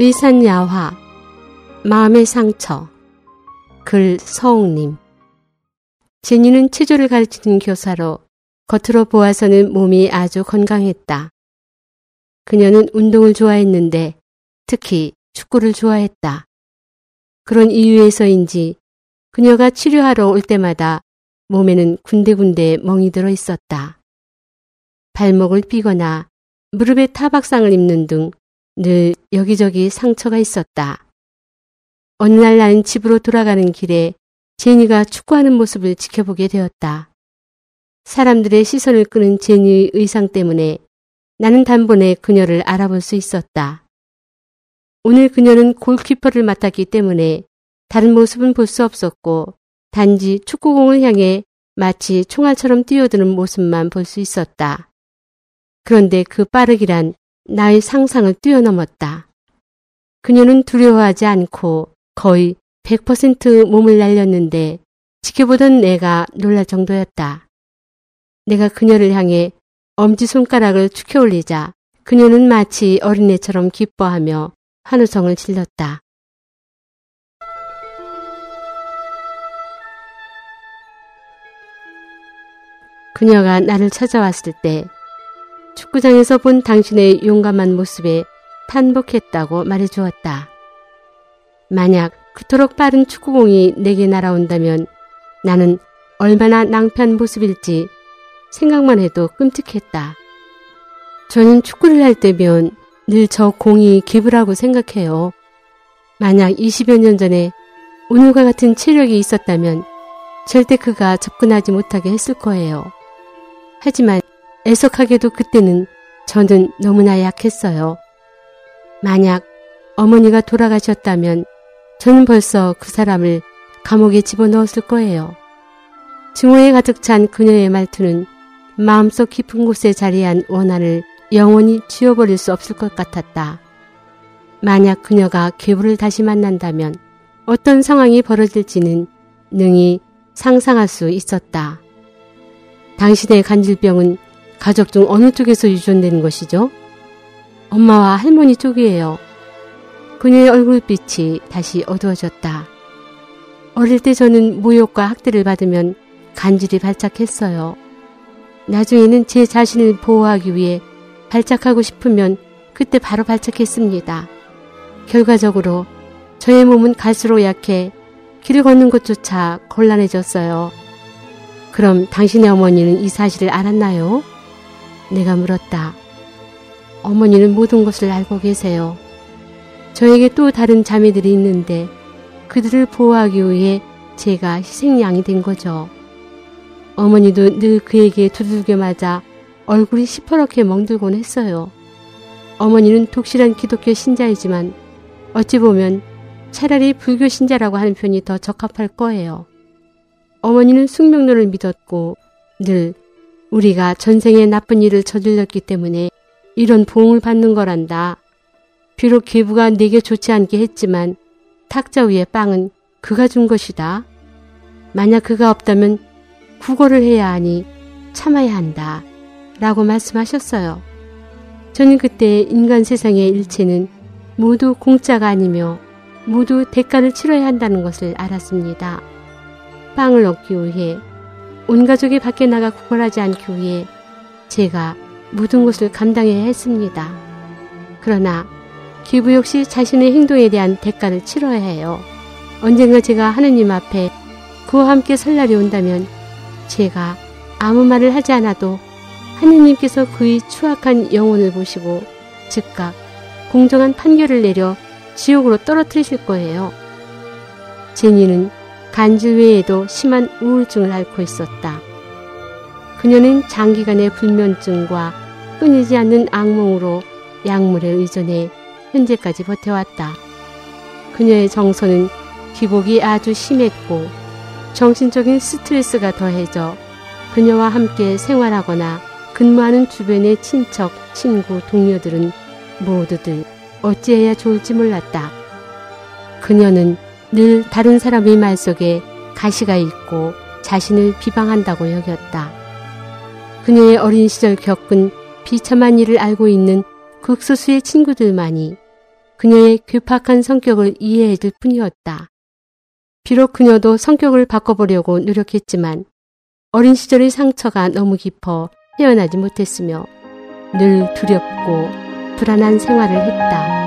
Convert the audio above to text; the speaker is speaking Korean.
의산야화 마음의 상처 글 서옥님 제니는 체조를 가르치는 교사로 겉으로 보아서는 몸이 아주 건강했다. 그녀는 운동을 좋아했는데 특히 축구를 좋아했다. 그런 이유에서인지 그녀가 치료하러 올 때마다 몸에는 군데군데 멍이 들어 있었다. 발목을 삐거나 무릎에 타박상을 입는 등 늘 여기저기 상처가 있었다. 어느 날 나는 집으로 돌아가는 길에 제니가 축구하는 모습을 지켜보게 되었다. 사람들의 시선을 끄는 제니의 의상 때문에 나는 단번에 그녀를 알아볼 수 있었다. 오늘 그녀는 골키퍼를 맡았기 때문에 다른 모습은 볼 수 없었고 단지 축구공을 향해 마치 총알처럼 뛰어드는 모습만 볼 수 있었다. 그런데 그 빠르기란 나의 상상을 뛰어넘었다. 그녀는 두려워하지 않고 거의 100% 몸을 날렸는데 지켜보던 내가 놀랄 정도였다. 내가 그녀를 향해 엄지손가락을 축혀 올리자 그녀는 마치 어린애처럼 기뻐하며 한우성을 질렀다. 그녀가 나를 찾아왔을 때 축구장에서 본 당신의 용감한 모습에 탄복했다고 말해 주었다. 만약 그토록 빠른 축구공이 내게 날아온다면 나는 얼마나 낭패한 모습일지 생각만 해도 끔찍했다. 저는 축구를 할 때면 늘 저 공이 기부라고 생각해요. 만약 20여 년 전에 오늘과 같은 체력이 있었다면 절대 그가 접근하지 못하게 했을 거예요. 하지만 애석하게도 그때는 저는 너무나 약했어요. 만약 어머니가 돌아가셨다면 저는 벌써 그 사람을 감옥에 집어넣었을 거예요. 증오에 가득 찬 그녀의 말투는 마음속 깊은 곳에 자리한 원한을 영원히 지워버릴 수 없을 것 같았다. 만약 그녀가 계부를 다시 만난다면 어떤 상황이 벌어질지는 능히 상상할 수 있었다. 당신의 간질병은 가족 중 어느 쪽에서 유전되는 것이죠? 엄마와 할머니 쪽이에요. 그녀의 얼굴빛이 다시 어두워졌다. 어릴 때 저는 모욕과 학대를 받으면 간질이 발작했어요. 나중에는 제 자신을 보호하기 위해 발작하고 싶으면 그때 바로 발작했습니다. 결과적으로 저의 몸은 갈수록 약해 길을 걷는 것조차 곤란해졌어요. 그럼 당신의 어머니는 이 사실을 알았나요? 내가 물었다. 어머니는 모든 것을 알고 계세요. 저에게 또 다른 자매들이 있는데 그들을 보호하기 위해 제가 희생양이 된 거죠. 어머니도 늘 그에게 두들겨 맞아 얼굴이 시퍼렇게 멍들곤 했어요. 어머니는 독실한 기독교 신자이지만 어찌 보면 차라리 불교 신자라고 하는 편이 더 적합할 거예요. 어머니는 숙명론을 믿었고 늘 우리가 전생에 나쁜 일을 저질렀기 때문에 이런 보응을 받는 거란다. 비록 계부가 내게 좋지 않게 했지만 탁자 위에 빵은 그가 준 것이다. 만약 그가 없다면 국어를 해야 하니 참아야 한다. 라고 말씀하셨어요. 저는 그때 인간 세상의 일체는 모두 공짜가 아니며 모두 대가를 치러야 한다는 것을 알았습니다. 빵을 얻기 위해 온 가족이 밖에 나가 구걸하지 않기 위해 제가 모든 것을 감당해야 했습니다. 그러나 기부 역시 자신의 행동에 대한 대가를 치러야 해요. 언젠가 제가 하느님 앞에 그와 함께 설 날이 온다면 제가 아무 말을 하지 않아도 하느님께서 그의 추악한 영혼을 보시고 즉각 공정한 판결을 내려 지옥으로 떨어뜨리실 거예요. 제니는 간질 외에도 심한 우울증을 앓고 있었다. 그녀는 장기간의 불면증과 끊이지 않는 악몽으로 약물에 의존해 현재까지 버텨왔다. 그녀의 정서는 기복이 아주 심했고 정신적인 스트레스가 더해져 그녀와 함께 생활하거나 근무하는 주변의 친척, 친구, 동료들은 모두들 어찌해야 좋을지 몰랐다. 그녀는 늘 다른 사람의 말 속에 가시가 있고 자신을 비방한다고 여겼다. 그녀의 어린 시절 겪은 비참한 일을 알고 있는 극소수의 친구들만이 그녀의 괴팍한 성격을 이해해줄 뿐이었다. 비록 그녀도 성격을 바꿔보려고 노력했지만 어린 시절의 상처가 너무 깊어 헤어나지 못했으며 늘 두렵고 불안한 생활을 했다.